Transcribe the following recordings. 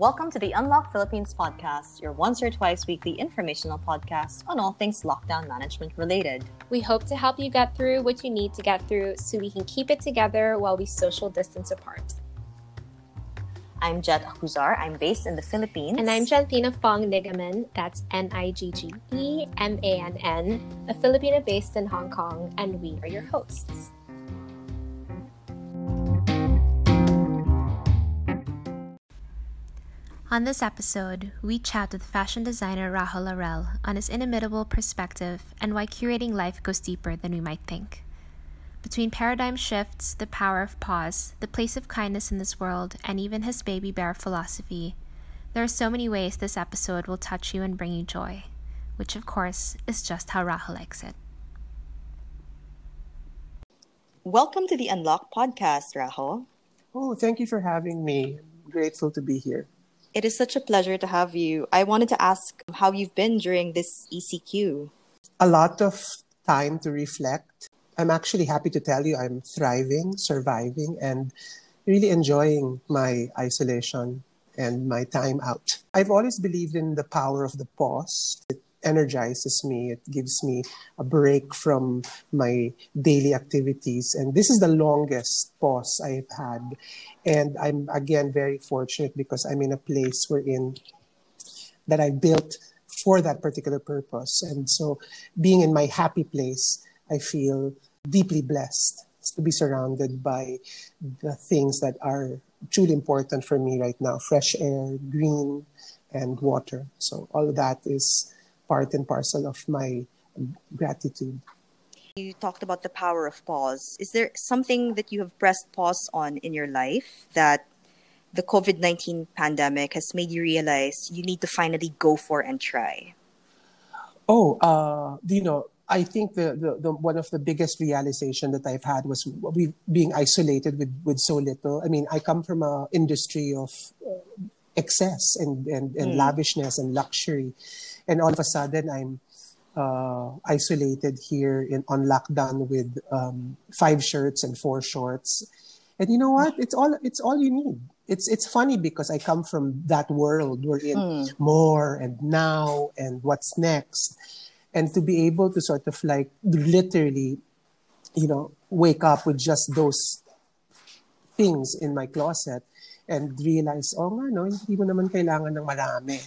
Welcome to the Unlock Philippines podcast, your once or twice weekly informational podcast on all things lockdown management related. We hope to help you get through what you need to get through so we can keep it together while we social distance apart. I'm Jet Huzar. I'm based in the Philippines. And I'm Jantina Fong Niggemann. That's N I G G E M A N N, a Filipina based in Hong Kong, and we are your hosts. On this episode, we chat with fashion designer Rajo Laurel on his inimitable perspective and why curating life goes deeper than we might think. Between paradigm shifts, the power of pause, the place of kindness in this world, and even his baby bear philosophy, there are so many ways this episode will touch you and bring you joy, which of course is just how Rajo likes it. Welcome to the Unlock podcast, Rajo. Oh, thank you for having me. I'm grateful to be here. It is such a pleasure to have you. I wanted to ask how you've been during this ECQ. A lot of time to reflect. I'm actually happy to tell you I'm thriving, surviving, and really enjoying my isolation and my time out. I've always believed in the power of the pause. It energizes me. It gives me a break from my daily activities. And this is the longest pause I've had. And I'm again very fortunate because I'm in a place wherein that I built for that particular purpose. And so being in my happy place, I feel deeply blessed to be surrounded by the things that are truly important for me right now fresh air, green, and water. So all of that is part and parcel of my gratitude. You talked about the power of pause. Is there something that you have pressed pause on in your life that the COVID 19 pandemic has made you realize you need to finally go for and try? Oh, uh, you know, I think the, the, the, one of the biggest realization that I've had was we being isolated with, with so little. I mean, I come from an industry of excess and, and, and mm. lavishness and luxury and all of a sudden I'm uh, isolated here in on lockdown with um, five shirts and four shorts. And you know what? It's all it's all you need. It's it's funny because I come from that world where in mm. more and now and what's next, and to be able to sort of like literally, you know, wake up with just those things in my closet and realize, oh nga, no, hindi mo naman kailangan ng marami.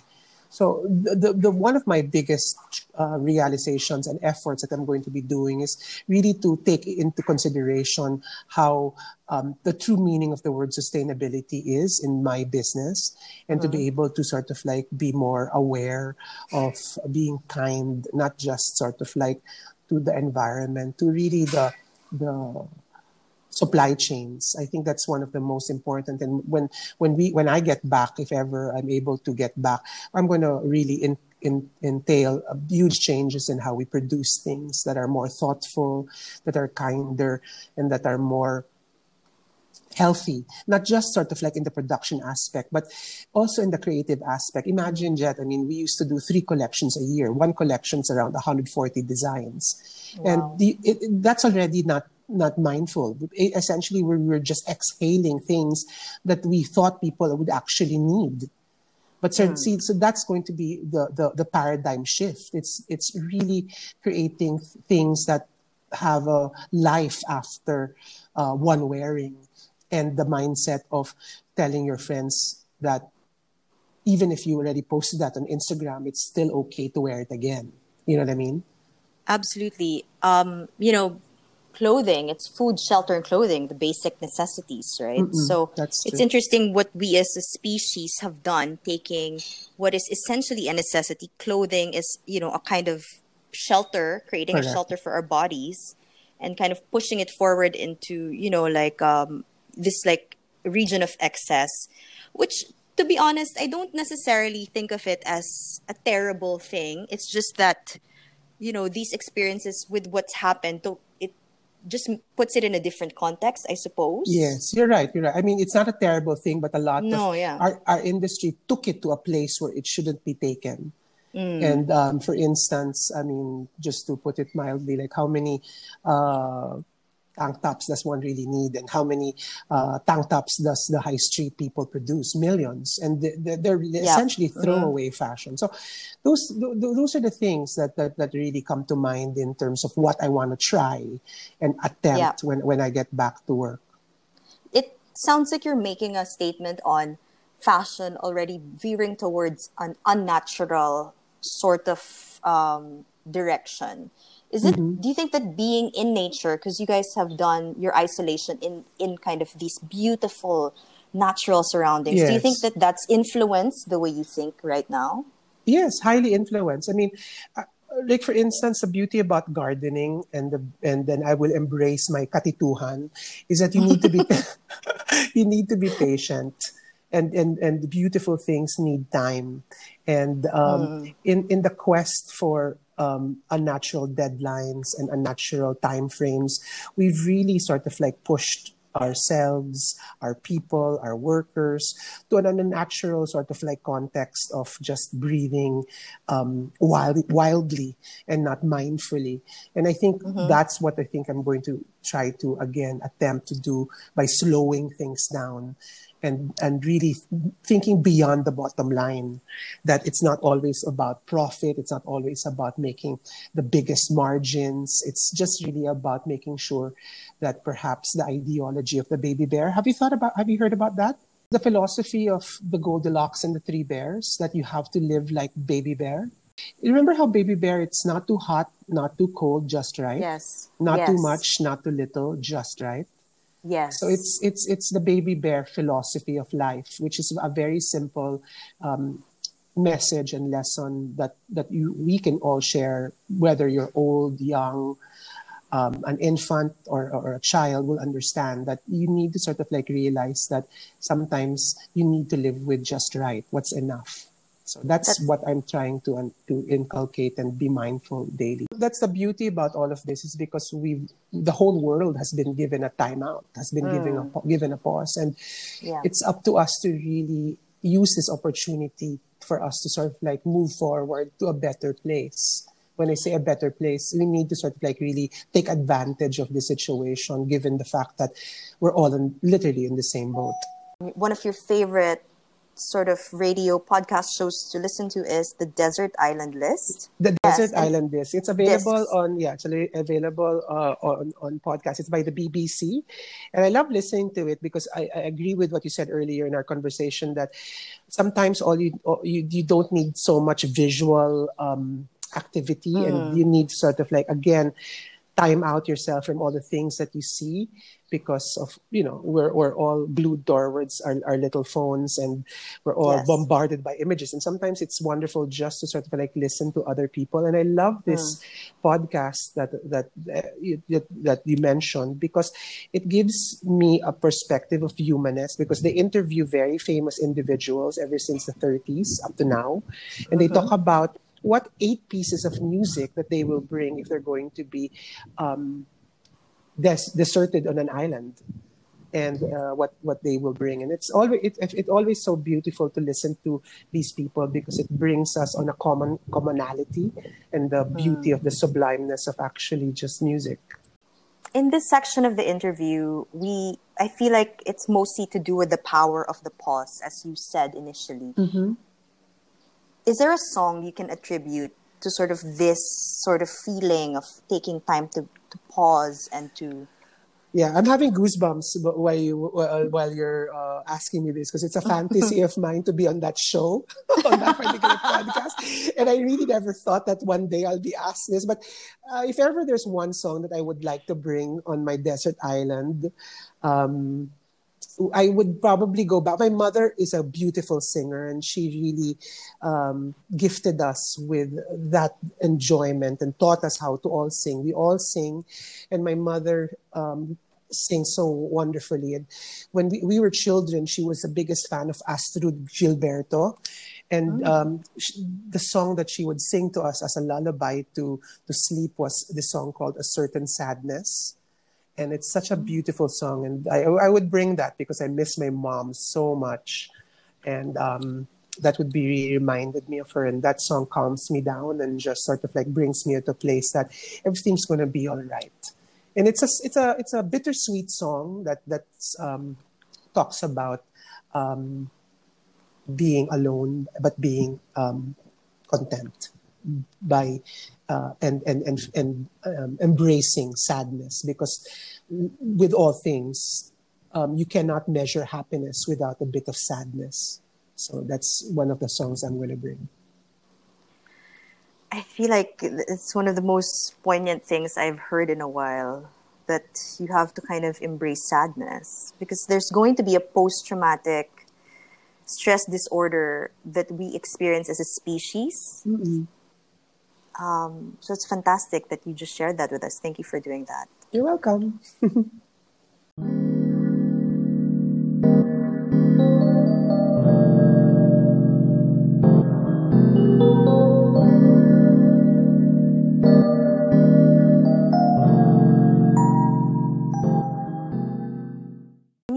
So the, the, the, one of my biggest uh, realizations and efforts that I'm going to be doing is really to take into consideration how um, the true meaning of the word sustainability is in my business and mm-hmm. to be mm-hmm. able to sort of like be more aware of being kind, not just sort of like to the environment, to really the the supply chains. I think that's one of the most important. And when when we when I get back, if ever I'm able to get back, I'm going to really in, in, entail uh, huge changes in how we produce things that are more thoughtful, that are kinder, and that are more healthy, not just sort of like in the production aspect, but also in the creative aspect. Imagine, Jet, I mean, we used to do three collections a year. One collection's around 140 designs. Wow. And the, it, that's already not not mindful. Essentially, we were just exhaling things that we thought people would actually need. But so, mm. see, so that's going to be the, the, the paradigm shift. It's it's really creating things that have a life after uh, one wearing, and the mindset of telling your friends that even if you already posted that on Instagram, it's still okay to wear it again. You know what I mean? Absolutely. Um, you know, clothing. It's food shelter and clothing the basic necessities right? Mm-mm, so it's interesting what we as a species have done taking what is essentially a necessity. Clothing is you know a kind of shelter creating Correct. a shelter for our bodies and kind of pushing it forward into you know like um this like region of excess which to be honest i don't necessarily think of it as a terrible thing. It's just that you know these experiences with what's happened to just puts it in a different context, I suppose. Yes, you're right. You're right. I mean, it's not a terrible thing, but a lot no, of yeah. our, our industry took it to a place where it shouldn't be taken. Mm. And um, for instance, I mean, just to put it mildly, like how many uh, tank tops does one really need and how many uh, tank tops does the high street people produce millions and they're, they're yeah. essentially mm-hmm. throwaway mm-hmm. fashion so those those are the things that, that that really come to mind in terms of what i want to try and attempt yeah. when when i get back to work it sounds like you're making a statement on fashion already veering towards an unnatural sort of um, direction is it mm-hmm. do you think that being in nature because you guys have done your isolation in in kind of these beautiful natural surroundings yes. do you think that that's influenced the way you think right now yes highly influenced i mean uh, like for instance the beauty about gardening and the and then i will embrace my katituhan is that you need to be you need to be patient and and and beautiful things need time and um, mm. in in the quest for um, unnatural deadlines and unnatural time frames, we've really sort of like pushed ourselves, our people, our workers to an unnatural sort of like context of just breathing um, wild, wildly and not mindfully. And I think mm-hmm. that's what I think I'm going to try to again attempt to do by slowing things down and and really thinking beyond the bottom line that it's not always about profit it's not always about making the biggest margins. It's just really about making sure that perhaps the ideology of the baby bear have you thought about have you heard about that? The philosophy of the goldilocks and the three bears that you have to live like baby bear. Remember how baby bear it's not too hot not too cold just right? Yes. Not yes. too much not too little just right Yes. So it's it's it's the baby bear philosophy of life, which is a very simple um, message and lesson that that you we can all share, whether you're old, young, um, an infant or, or a child will understand that you need to sort of like realize that sometimes you need to live with just right, what's enough. So that's, that's, what I'm trying to um, to inculcate and be mindful daily. That's the beauty about all of this is because we the whole world has been given a timeout, has been mm. given a mm. given a pause, and yeah. it's up to us to really use this opportunity for us to sort of like move forward to a better place. When I say a better place, we need to sort of like really take advantage of the situation, given the fact that we're all in, literally in the same boat. One of your favorite sort of radio podcast shows to listen to is the Desert Island Discs. The yes, Desert Island Discs. It's available discs. on yeah, it's available uh, on on podcast. It's by the BBC, and I love listening to it because I, I agree with what you said earlier in our conversation that sometimes all you you, you don't need so much visual um, activity, mm. and hmm. you need sort of like again time out yourself from all the things that you see because of you know we're, we're all glued towards our, our little phones and we're all yes. bombarded by images and sometimes it's wonderful just to sort of like listen to other people and i love this mm. podcast that that uh, you, that you mentioned because it gives me a perspective of humanness because they interview very famous individuals ever since the 30s up to now and mm-hmm. they talk about what eight pieces of music that they will bring if they're going to be um, des- deserted on an island and uh, what what they will bring. And it's always it, it always so beautiful to listen to these people because it brings us on a common commonality and the beauty mm. of the sublimeness of actually just music. In this section of the interview we i feel like it's mostly to do with the power of the pause as you said initially. Mm-hmm is there a song you can attribute to sort of this sort of feeling of taking time to, to pause and to yeah i'm having goosebumps while you while you're uh, asking me this because it's a fantasy of mine to be on that show on that particular podcast and i really never thought that one day i'll be asked this but uh, if ever there's one song that i would like to bring on my desert island um, I would probably go back. My mother is a beautiful singer, and she really um, gifted us with that enjoyment and taught us how to all sing. We all sing, and my mother um, sings so wonderfully. And when we, we were children, she was the biggest fan of Astrud Gilberto. And mm. um, the song that she would sing to us as a lullaby to, to sleep was the song called A Certain Sadness and it's such a beautiful song. And I, I would bring that because i miss my mom so much. And um, that would be reminded me of her. And that song calms me down and just sort of like brings me to a place that everything's going to be all right. And it's a it's a it's a bittersweet song that that's um, talks about um, being alone but being um, content by uh, and and and and um, embracing sadness because with all things um, you cannot measure happiness without a bit of sadness. So that's one of the songs i'm going to bring. I feel like it's one of the most poignant things I've heard in a while that you have to kind of embrace sadness because there's going to be a post traumatic stress disorder that we experience as a species. Um, so it's fantastic that you just shared that with us. Thank you for doing that. You're welcome.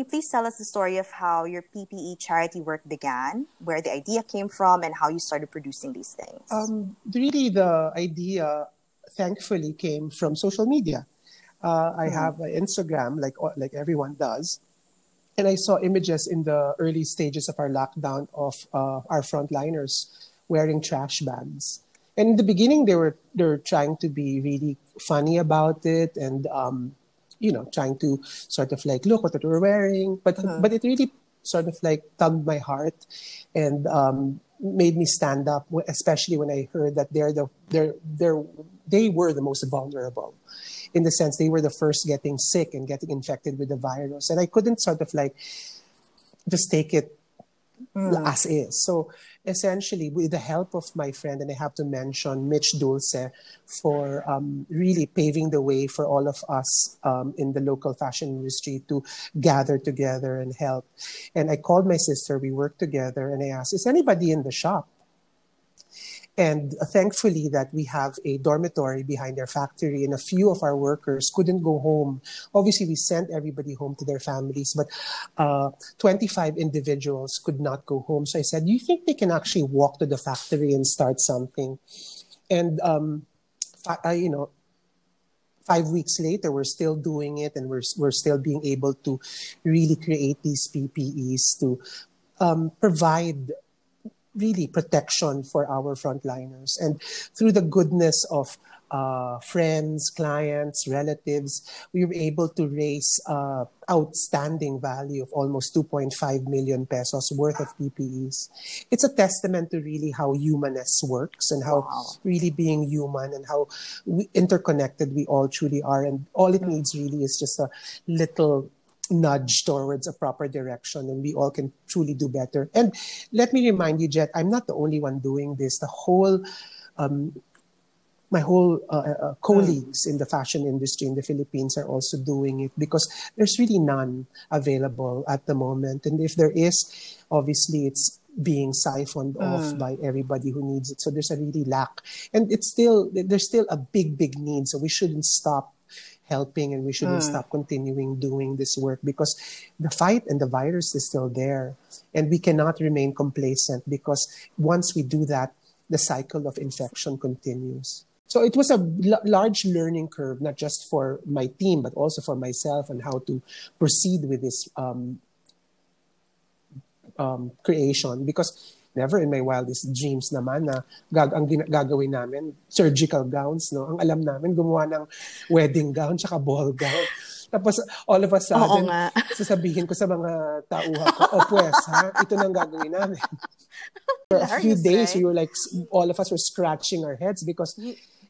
please tell us the story of how your PPE charity work began, where the idea came from, and how you started producing these things? Um, really, the idea, thankfully, came from social media. Uh, I mm. have an Instagram, like like everyone does, and I saw images in the early stages of our lockdown of uh, our frontliners wearing trash bags. And in the beginning, they were they were trying to be really funny about it and um, you know, trying to sort of like look what we're wearing. But uh-huh. but it really sort of like tugged my heart and um, made me stand up, especially when I heard that they're the they're they're they were the most vulnerable, in the sense they were the first getting sick and getting infected with the virus, and I couldn't sort of like just take it mm. as is. So essentially, with the help of my friend, and I have to mention Mich Dulce for um, really paving the way for all of us um, in the local fashion industry to gather together and help. And I called my sister, we worked together, and I asked, Is anybody in the shop? And thankfully, that we have a dormitory behind our factory, and a few of our workers couldn't go home. Obviously, we sent everybody home to their families, but uh, 25 individuals could not go home. So I said, "Do you think they can actually walk to the factory and start something?" And um, I, you know, five weeks later, we're still doing it, and we're we're still being able to really create these PPEs to um, provide really protection for our frontliners. And through the goodness of uh, friends, clients, relatives, we were able to raise uh, outstanding value of almost 2.5 million pesos worth of PPEs. It's a testament to really how humanness works and how wow. really being human and how we, interconnected we all truly are. And all it needs really is just a little nudge towards a proper direction and we all can truly do better. And let me remind you, Jet, I'm not the only one doing this. The whole, um, my whole uh, uh, colleagues in the fashion industry in the Philippines are also doing it because there's really none available at the moment. And if there is, obviously it's being siphoned off mm. by everybody who needs it. So there's a really lack. And it's still, there's still a big, big need. So we shouldn't stop helping and we shouldn't mm. stop continuing doing this work because the fight and the virus is still there and we cannot remain complacent because once we do that the cycle of infection continues so it was a l- large learning curve not just for my team but also for myself and how to proceed with this um, um, creation because never in my wildest dreams naman na gag ang gagawin namin surgical gowns no? Ang alam namin gumawa ng wedding gown tsaka ball gown. Tapos all of a sudden sasabihin ko sa mga tauhan ko oh pues ha? Ito nang gagawin namin. For a few days we were like all of us were scratching our heads because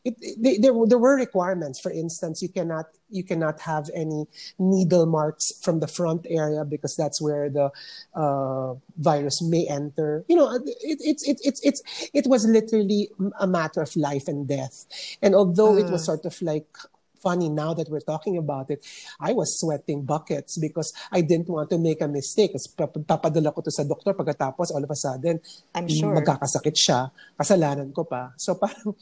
it, they, there, there were requirements. For instance, you cannot you cannot have any needle marks from the front area because that's where the uh, virus may enter. You know, it, it's it, it's it's it was literally a matter of life and death. And although uh. it was sort of like funny now that we're talking about it, I was sweating buckets because I didn't want to make a mistake. Kasi papadala ko to sa doktor pagkatapos all of a sudden, I'm sure. magkakasakit siya, kasalanan ko pa. So parang,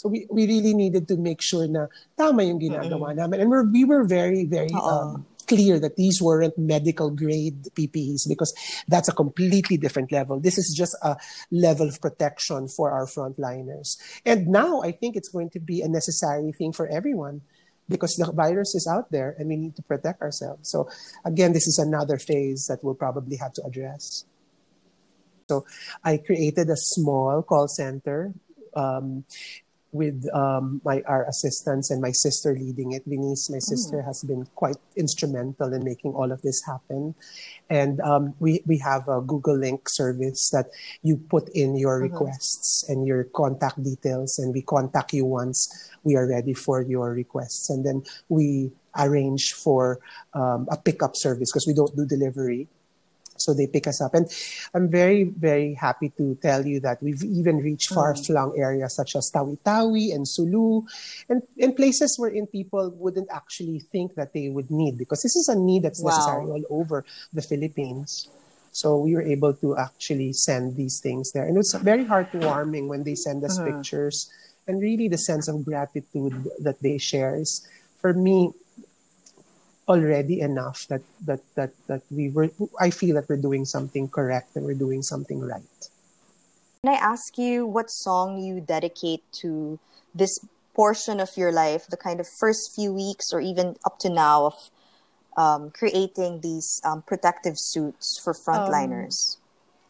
So we, we really needed to make sure na tama yung ginagawa mm-hmm. namin. And we're, we were very, very um, clear that these weren't medical grade PPEs because that's a completely different level. This is just a level of protection for our frontliners. And now I think it's going to be a necessary thing for everyone because the virus is out there and we need to protect ourselves. So again, this is another phase that we'll probably have to address. So I created a small call center um, with um, my our assistants and my sister leading it. Venice, my sister, mm. has been quite instrumental in making all of this happen. And um, we we have a Google Link service that you put in your mm-hmm. requests and your contact details, and we contact you once we are ready for your requests, and then we arrange for um, a pickup service because we don't do delivery so they pick us up. And I'm very, very happy to tell you that we've even reached mm. far-flung areas such as Tawi-Tawi and Sulu, and, and places wherein people wouldn't actually think that they would need, because this is a need that's wow. necessary all over the Philippines. So we were able to actually send these things there. And it's very heartwarming when they send us uh-huh. pictures and really the sense of gratitude that they share is, for me, already enough that that that that we were I feel that we're doing something correct and we're doing something right. Can I ask you what song you dedicate to this portion of your life, the kind of first few weeks or even up to now of um, creating these um, protective suits for frontliners? Um,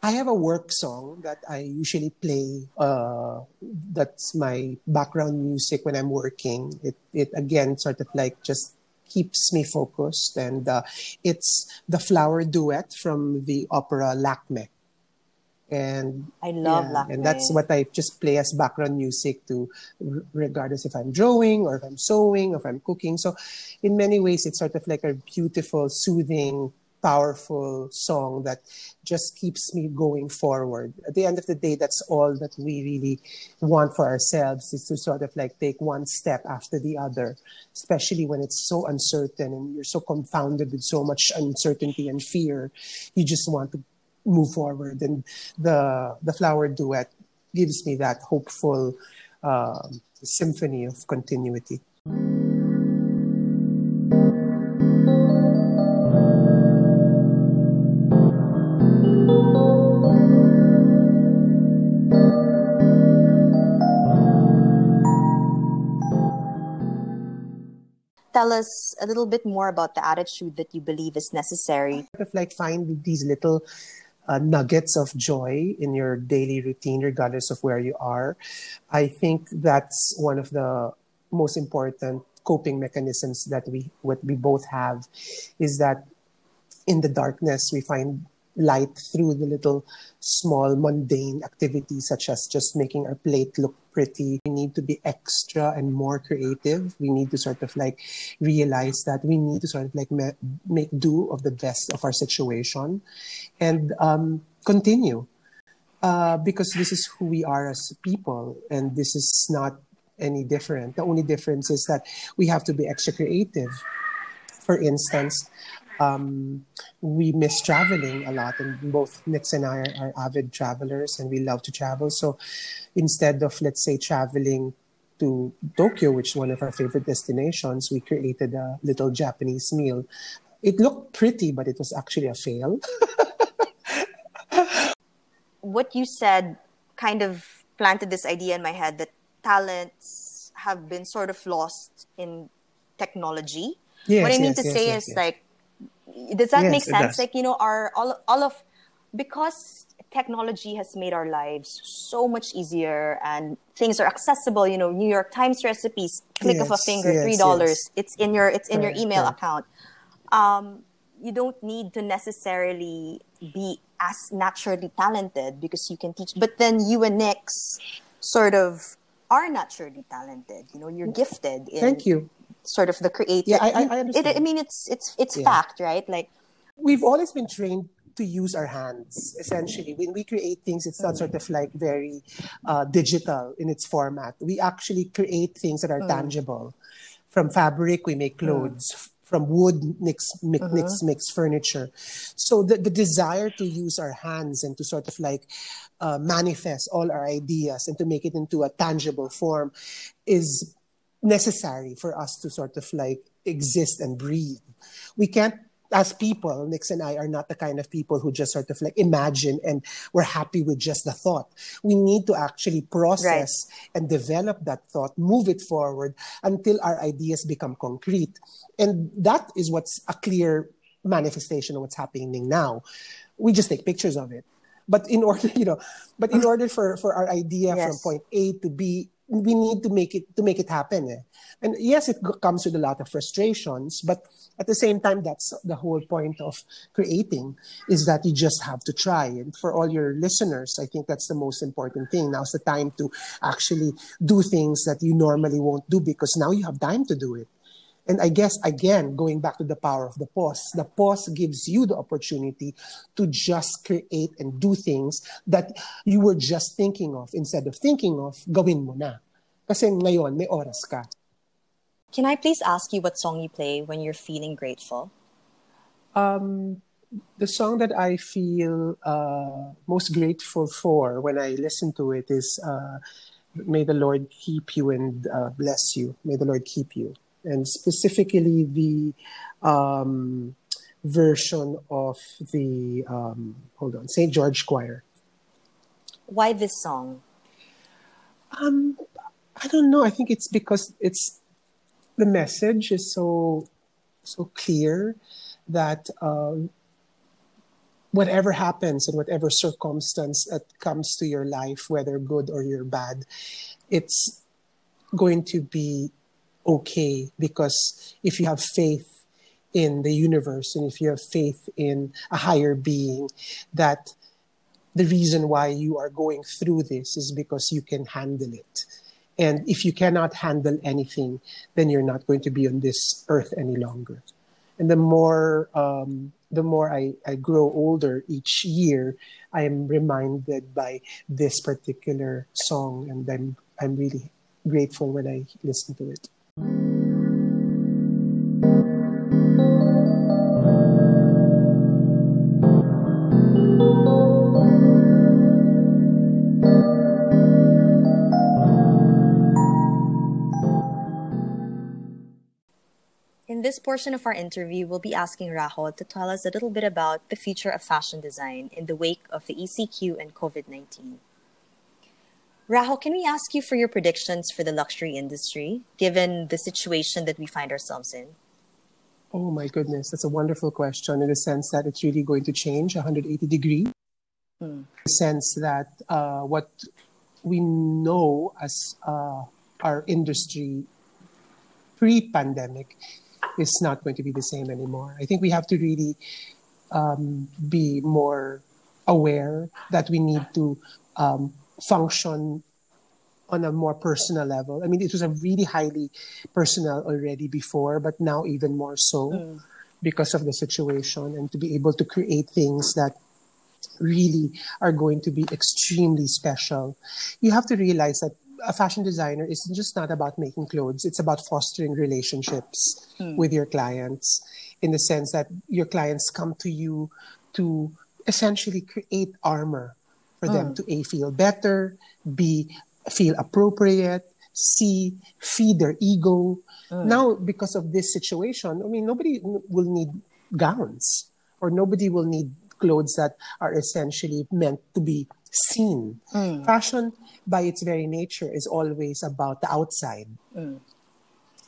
I have a work song that I usually play. Uh, that's my background music when I'm working. It it again sort of like just keeps me focused. And uh, it's the flower duet from the opera Lakme. And I love yeah, Lakme. And that's what I just play as background music to, regardless if I'm drawing or if I'm sewing or if I'm cooking. So, in many ways, it's sort of like a beautiful, soothing powerful song that just keeps me going forward. At the end of the day, that's all that we really want for ourselves is to sort of like take one step after the other, especially when it's so uncertain and you're so confounded with so much uncertainty and fear. You just want to move forward. And the, the flower duet gives me that hopeful uh, symphony of continuity. Tell us a little bit more about the attitude that you believe is necessary. Of like find these little uh, nuggets of joy in your daily routine, regardless of where you are. I think that's one of the most important coping mechanisms that we what we both have is that in the darkness we find light through the little small mundane activities such as just making our plate look pretty. We need to be extra and more creative. We need to sort of like realize that we need to sort of like ma- make do of the best of our situation and um, continue. Uh, because this is who we are as people, and this is not any different. The only difference is that we have to be extra creative. For instance, um, we miss traveling a lot, and both Nix and I are, are, avid travelers, and we love to travel. So, instead of let's say traveling to Tokyo, which is one of our favorite destinations, we created a little Japanese meal. It looked pretty, but it was actually a fail. what you said kind of planted this idea in my head that talents have been sort of lost in technology. Yes, what I mean yes, to yes, say is like does that yes, make sense? like you know our all all of because technology has made our lives so much easier and things are accessible you know new york times recipes click yes, of a finger three dollars yes, it's in your it's in your email account. Um, you don't need to necessarily be as naturally talented because you can teach but then you and nix sort of are naturally talented you know you're gifted in, thank you sort of the creative. Yeah, I, I understand. It, I mean, it's it's it's yeah. fact, right? Like we've always been trained to use our hands essentially when we create things it's not sort of like very uh, digital in its format we actually create things that are mm. tangible from fabric we make mm. clothes mm. from wood mix mix, uh-huh. mix mix furniture so the, the desire to use our hands and to sort of like uh, manifest all our ideas and to make it into a tangible form is necessary for us to sort of like exist and breathe. We can't as people, Nix and I are not the kind of people who just sort of like imagine and we're happy with just the thought. We need to actually process right. and develop that thought, move it forward until our ideas become concrete. And that is what's a clear manifestation of what's happening now. We just take pictures of it. But in order, you know, but in order for, for our idea yes. from point A to B, we need to make it to make it happen. Eh? And yes, it comes with a lot of frustrations, but at the same time, that's the whole point of creating is that you just have to try. And for all your listeners, I think that's the most important thing. Now's the time to actually do things that you normally won't do because now you have time to do it. And I guess, again, going back to the power of the pause, the pause gives you the opportunity to just create and do things that you were just thinking of. Instead of thinking of, gawin mo na. Kasi ngayon, may oras ka. Can I please ask you what song you play when you're feeling grateful? Um, the song that I feel uh, most grateful for when I listen to it is uh, May the Lord keep you and uh, bless you. May the Lord keep you and specifically the um, version of the um, hold on St. George Choir. Why this song? Um, I don't know. I think it's because it's the message is so so clear that um, whatever happens and whatever circumstance that comes to your life, whether good or you're bad, it's going to be okay because if you have faith in the universe and if you have faith in a higher being that the reason why you are going through this is because you can handle it. And if you cannot handle anything then you're not going to be on this earth any longer. And the more um, the more I, I grow older each year i am reminded by this particular song and i'm i'm really grateful when i listen to it In this portion of our interview, we'll be asking Rajo to tell us a little bit about the future of fashion design in the wake of the ECQ and COVID 19. Rajo, can we ask you for your predictions for the luxury industry, given the situation that we find ourselves in? Oh my goodness, that's a wonderful question in the sense that it's really going to change 180 degrees. Hmm. The sense that uh, what we know as uh, our industry pre-pandemic is not going to be the same anymore. I think we have to really um, be more aware that we need to um, function on a more personal level. I mean, it was a really highly personal already before, but now even more so mm. because of the situation and to be able to create things that really are going to be extremely special. You have to realize that a fashion designer is just not about making clothes, it's about fostering relationships mm. with your clients in the sense that your clients come to you to essentially create armor for mm. them hmm. to A, feel better, B, feel appropriate, C, feed their ego. Mm. Now, because of this situation, I mean, nobody will need gowns or nobody will need clothes that are essentially meant to be seen. Mm. Fashion, by its very nature, is always about the outside. Mm.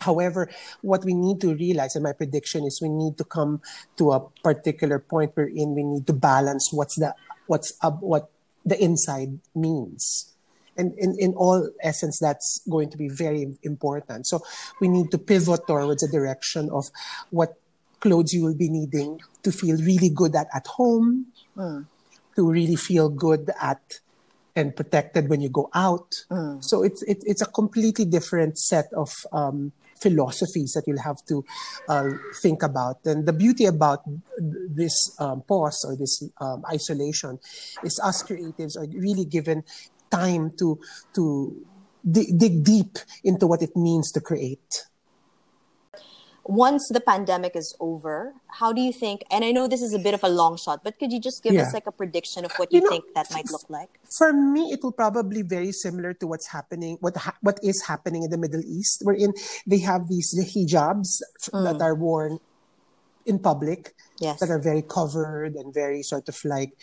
However, what we need to realize, and my prediction is, we need to come to a particular point wherein we need to balance what's the what's up, what the inside means. And in, in all essence, that's going to be very important. So we need to pivot towards a direction of what clothes you will be needing to feel really good at at home, mm. to really feel good at and protected when you go out. Mm. So it's it, it's a completely different set of um, philosophies that you'll have to uh, think about. And the beauty about this um, pause or this um, isolation is us creatives are really given time to to dig, dig deep into what it means to create once the pandemic is over, how do you think? And I know this is a bit of a long shot, but could you just give yeah. us like a prediction of what you, you know, think that might look like? For me, it will probably be very similar to what's happening, what ha- what is happening in the Middle East, wherein they have these hijabs mm. that are worn in public yes. that are very covered and very sort of like,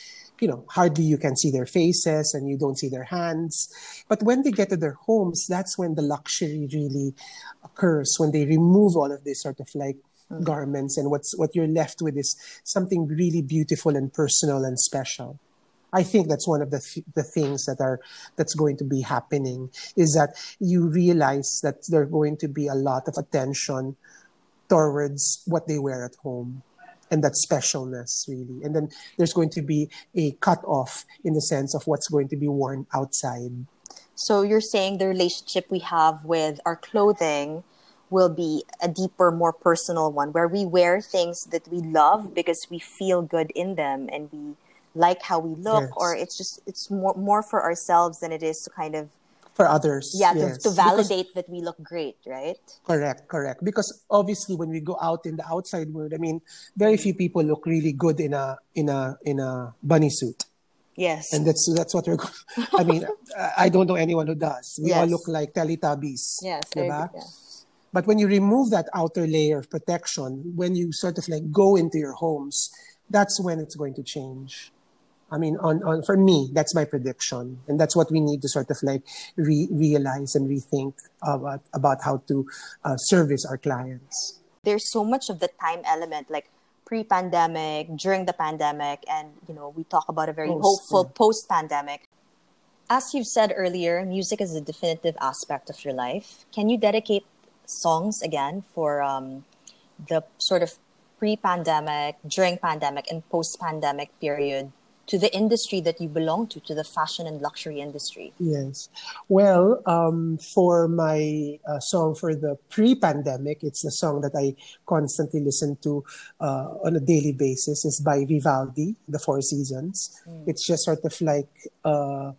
you know, hardly you can see their faces and you don't see their hands. But when they get to their homes, that's when the luxury really occurs, when they remove all of this sort of like mm. garments and what's what you're left with is something really beautiful and personal and special. I think that's one of the th- the things that are that's going to be happening is that you realize that there's going to be a lot of attention towards what they wear at home and that specialness really and then there's going to be a cut off in the sense of what's going to be worn outside so you're saying the relationship we have with our clothing will be a deeper more personal one where we wear things that we love because we feel good in them and we like how we look yes. or it's just it's more more for ourselves than it is to kind of for others yeah yes. to, to, validate because, that we look great right? Correct correct. Because obviously when we go out in the outside world i mean very few people look really good in a in a in a bunny suit. Yes. And that's that's what we're i mean i don't know anyone who does. We yes. all look like teletubbies yes yeah. but when you remove that outer layer of protection when you sort of like go into your homes that's when it's going to change I mean, on, on for me, that's my prediction, and that's what we need to sort of like re- realize and rethink about about how to uh, service our clients. There's so much of the time element, like pre-pandemic, during the pandemic, and you know, we talk about a very post, hopeful yeah. post-pandemic. As you've said earlier, music is a definitive aspect of your life. Can you dedicate songs again for um, the sort of pre-pandemic, during pandemic, and post-pandemic period to the industry that you belong to, to the fashion and luxury industry? Yes. Well, um, for my uh, song for the pre pandemic, it's the song that I constantly listen to uh, on a daily basis. It's by Vivaldi, The Four Seasons. Mm. It's just sort of like uh,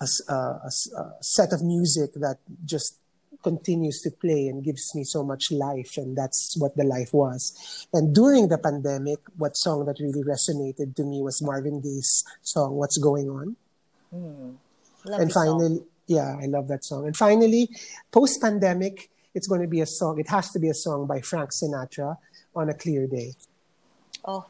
a, a, a, a set of music that just continues to play and gives me so much life and that's what the life was. And during the pandemic what song that really resonated to me was marvin gaye's song what's going on. Mm, and finally song. yeah i love that song. And finally post pandemic it's going to be a song it has to be a song by frank sinatra on a clear day. Oh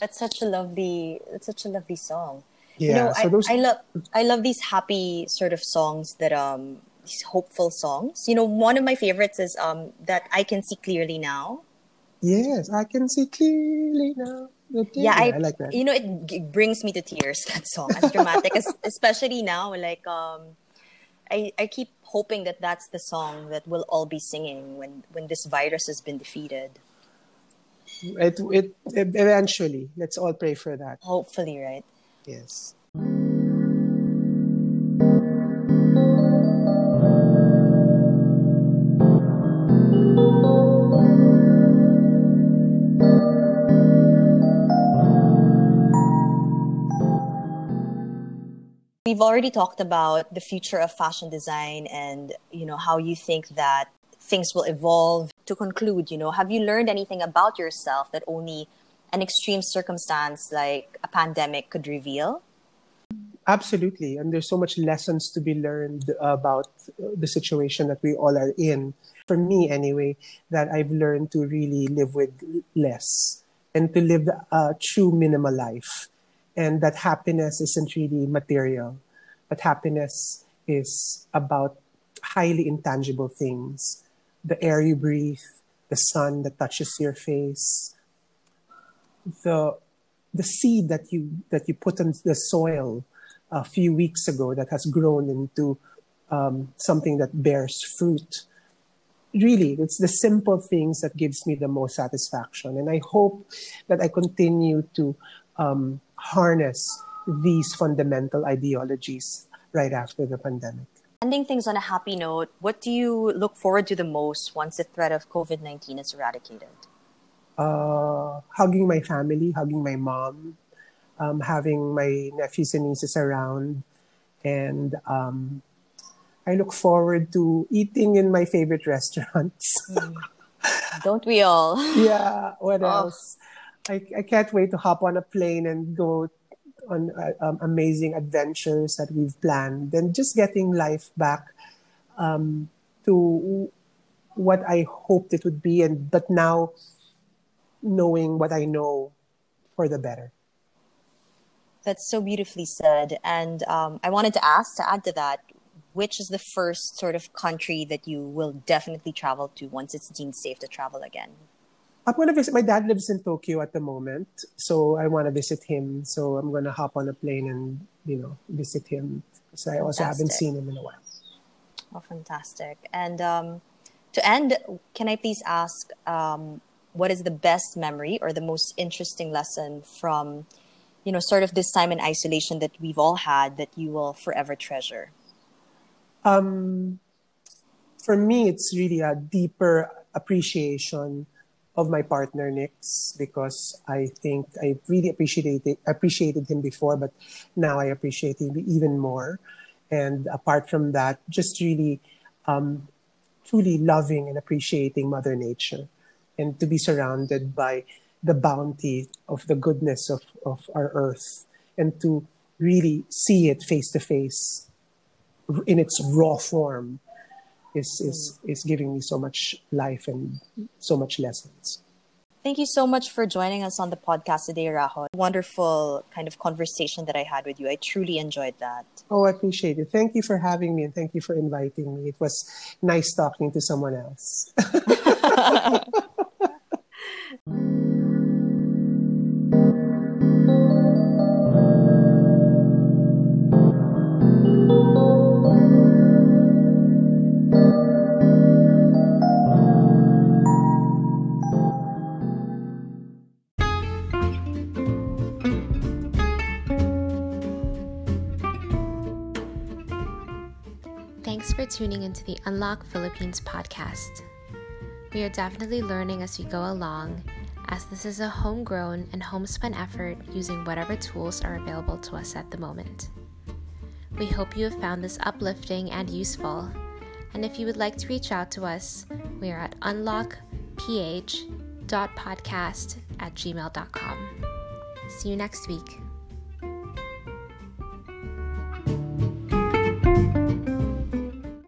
that's such a lovely that's such a lovely song. Yeah, you know, so I, those... I love I love these happy sort of songs that um hopeful songs. You know, one of my favorites is um, that I can see clearly now. Yes, I can see clearly now. Yeah, I, I, like that. You know, it, it, brings me to tears. That song, as dramatic as, especially now. Like, um, I I keep hoping that that's the song that we'll all be singing when when this virus has been defeated. It, it eventually. Let's all pray for that. Hopefully, right? Yes. We've already talked about the future of fashion design and, you know, how you think that things will evolve. To conclude, you know, have you learned anything about yourself that only an extreme circumstance like a pandemic could reveal? Absolutely. And there's so much lessons to be learned about the situation that we all are in. For me, anyway, that I've learned to really live with less and to live a true minimal life and that happiness isn't really material, but happiness is about highly intangible things. The air you breathe, the sun that touches your face, the the seed that you that you put in the soil a few weeks ago that has grown into um, something that bears fruit. Really, it's the simple things that gives me the most satisfaction, and I hope that I continue to um, harness these fundamental ideologies right after the pandemic. Ending things on a happy note, what do you look forward to the most once the threat of COVID 19 is eradicated? Uh, hugging my family, hugging my mom, um, having my nephews and nieces around, and um, I look forward to eating in my favorite restaurants. Mm. Don't we all? yeah, what oh. else? I, I can't wait to hop on a plane and go on uh, um, amazing adventures that we've planned and just getting life back um, to what I hoped it would be and but now knowing what I know for the better. That's so beautifully said. And um, I wanted to ask to add to that, which is the first sort of country that you will definitely travel to once it's deemed safe to travel again? I'm going to visit. My dad lives in Tokyo at the moment, so I want to visit him. So I'm going to hop on a plane and you know visit him because I also haven't seen him in a while. Oh, fantastic! And um, to end, can I please ask, um, what is the best memory or the most interesting lesson from, you know, sort of this time in isolation that we've all had that you will forever treasure? Um, for me, it's really a deeper appreciation of my partner Nix because I think I really appreciated appreciated him before, but now I appreciate him even more. And apart from that, just really um, truly loving and appreciating Mother Nature, and to be surrounded by the bounty of the goodness of, of our earth, and to really see it face to face in its raw form is, is, is giving me so much life and so much lessons. Thank you so much for joining us on the podcast today, Rajo. Wonderful kind of conversation that I had with you. I truly enjoyed that. Oh, I appreciate it. Thank you for having me and thank you for inviting me. It was nice talking to someone else. tuning into the Unlock Philippines podcast. We are definitely learning as we go along, as this is a homegrown and homespun effort using whatever tools are available to us at the moment. We hope you have found this uplifting and useful, and if you would like to reach out to us, we are at unlockph.podcast at gmail.com. See you next week.